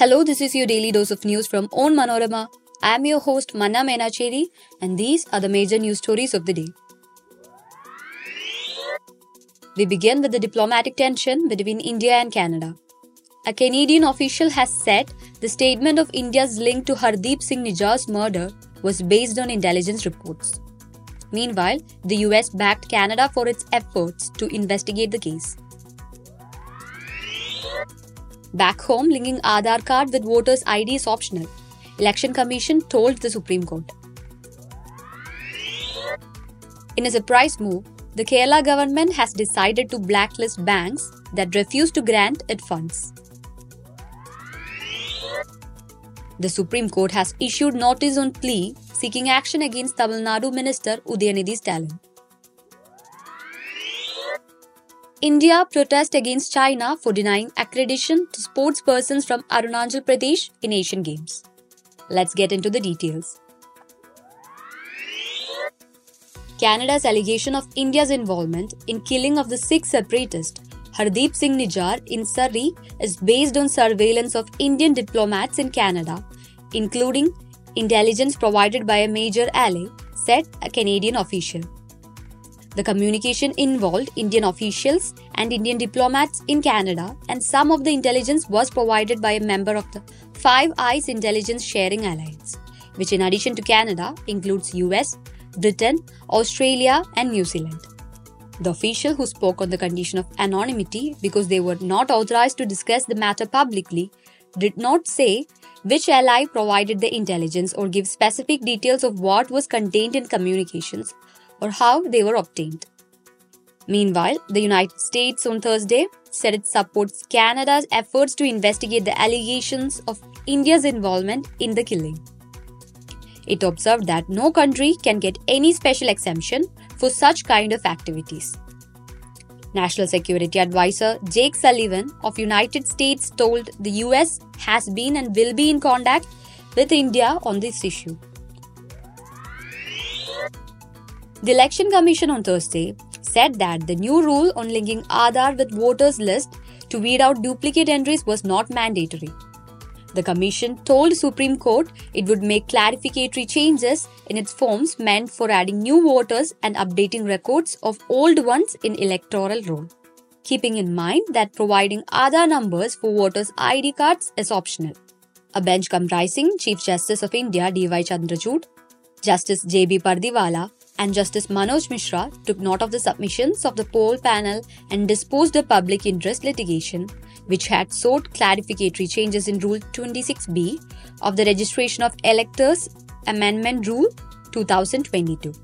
Hello, this is your daily dose of news from Onmanorama. I am your host Manna Menacheri, and these are the major news stories of the day. We begin with the diplomatic tension between India and Canada. A Canadian official has said the statement of India's link to Hardeep Singh Nijjar's murder was based on intelligence reports. Meanwhile, the US backed Canada for its efforts to investigate the case. Back home, linking Aadhaar card with voters' ID is optional. Election Commission told the Supreme Court. In a surprise move, the Kerala government has decided to blacklist banks that refuse to grant it funds. The Supreme Court has issued notice on plea seeking action against Tamil Nadu Minister Udayanidhi Stalin. India protests against China for denying accreditation to sports persons from Arunachal Pradesh in Asian Games. Let's get into the details. Canada's allegation of India's involvement in killing of the Sikh separatist Hardeep Singh Nijjar in Surrey is based on surveillance of Indian diplomats in Canada, including intelligence provided by a major ally, said a Canadian official. The communication involved Indian officials and Indian diplomats in Canada, and some of the intelligence was provided by a member of the Five Eyes Intelligence Sharing Alliance, which, in addition to Canada, includes US, Britain, Australia, and New Zealand. The official who spoke on the condition of anonymity because they were not authorized to discuss the matter publicly did not say which ally provided the intelligence or give specific details of what was contained in communications or how they were obtained. Meanwhile, the United States on Thursday said it supports Canada's efforts to investigate the allegations of India's involvement in the killing. It observed that no country can get any special exemption for such kind of activities. National Security Advisor Jake Sullivan of United States told the US has been and will be in contact with India on this issue. The Election Commission on Thursday said that the new rule on linking Aadhaar with voters list to weed out duplicate entries was not mandatory. The commission told Supreme Court it would make clarificatory changes in its forms meant for adding new voters and updating records of old ones in electoral roll. Keeping in mind that providing Aadhaar numbers for voters' ID cards is optional. A bench comprising Chief Justice of India D.Y. Chandrachud, Justice J.B. Pardiwala, and Justice Manoj Mishra took note of the submissions of the poll panel and disposed of public interest litigation, which had sought clarificatory changes in Rule 26B of the Registration of Electors Amendment Rule 2022.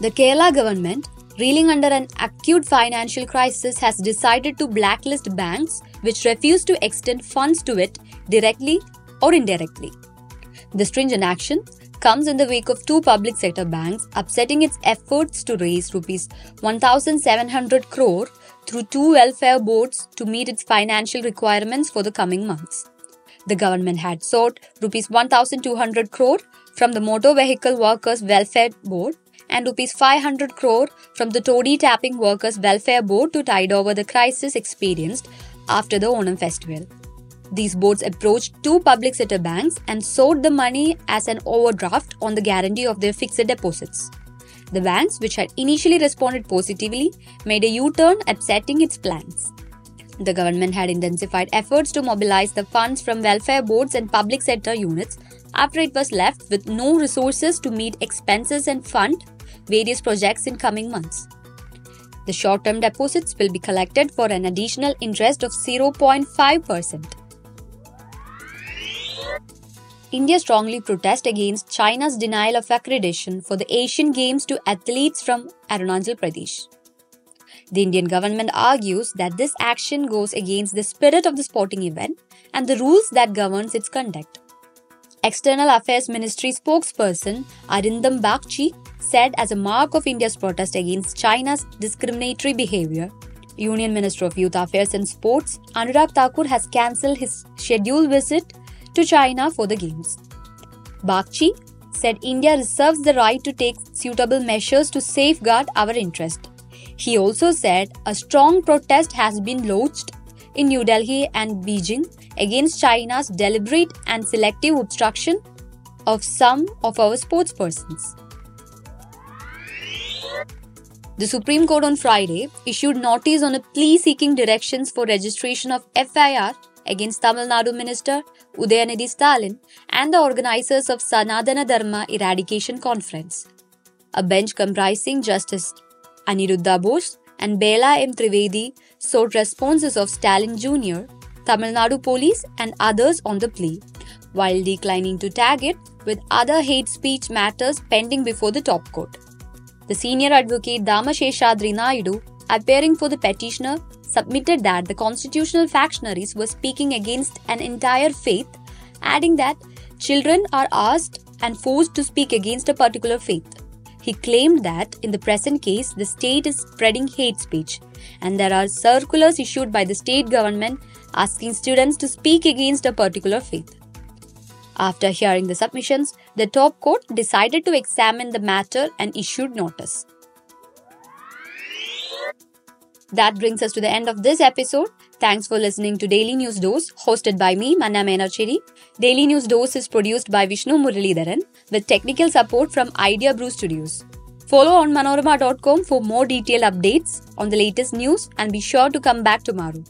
The Kerala government, reeling under an acute financial crisis, has decided to blacklist banks which refuse to extend funds to it directly or indirectly. The stringent action comes in the wake of two public sector banks upsetting its efforts to raise rupees 1700 crore through two welfare boards to meet its financial requirements for the coming months. The government had sought rupees 1200 crore from the Motor Vehicle Workers Welfare Board and rupees 500 crore from the Toddy Tapping Workers Welfare Board to tide over the crisis experienced after the Onam festival. These boards approached two public sector banks and sought the money as an overdraft on the guarantee of their fixed deposits. The banks, which had initially responded positively, made a U turn, upsetting its plans. The government had intensified efforts to mobilize the funds from welfare boards and public sector units after it was left with no resources to meet expenses and fund various projects in coming months. The short term deposits will be collected for an additional interest of 0.5%. India strongly protests against China's denial of accreditation for the Asian Games to athletes from Arunachal Pradesh. The Indian government argues that this action goes against the spirit of the sporting event and the rules that governs its conduct. External Affairs Ministry spokesperson Arindam Bagchi said as a mark of India's protest against China's discriminatory behavior, Union Minister of Youth Affairs and Sports Anurag Thakur has cancelled his scheduled visit to China for the Games. Bagchi said India reserves the right to take suitable measures to safeguard our interest. He also said a strong protest has been lodged in New Delhi and Beijing against China's deliberate and selective obstruction of some of our sportspersons. The Supreme Court on Friday issued notice on a plea seeking directions for registration of FIR against Tamil Nadu Minister Udayanidhi Stalin and the organizers of Sanatana Dharma Eradication Conference. A bench comprising Justice Aniruddha Bose and Bela M. Trivedi sought responses of Stalin Jr., Tamil Nadu police, and others on the plea, while declining to tag it with other hate speech matters pending before the top court. The senior advocate Dama Seshadri Naidu, appearing for the petitioner, submitted that the constitutional functionaries were speaking against an entire faith, adding that children are asked and forced to speak against a particular faith. He claimed that in the present case, the state is spreading hate speech, and there are circulars issued by the state government asking students to speak against a particular faith. After hearing the submissions, the top court decided to examine the matter and issued notice. That brings us to the end of this episode. Thanks for listening to Daily News Dose, hosted by me, Manna Menacheri. Daily News Dose is produced by Vishnu Muralidharan with technical support from Idea Brew Studios. Follow onmanorama.com for more detailed updates on the latest news and be sure to come back tomorrow.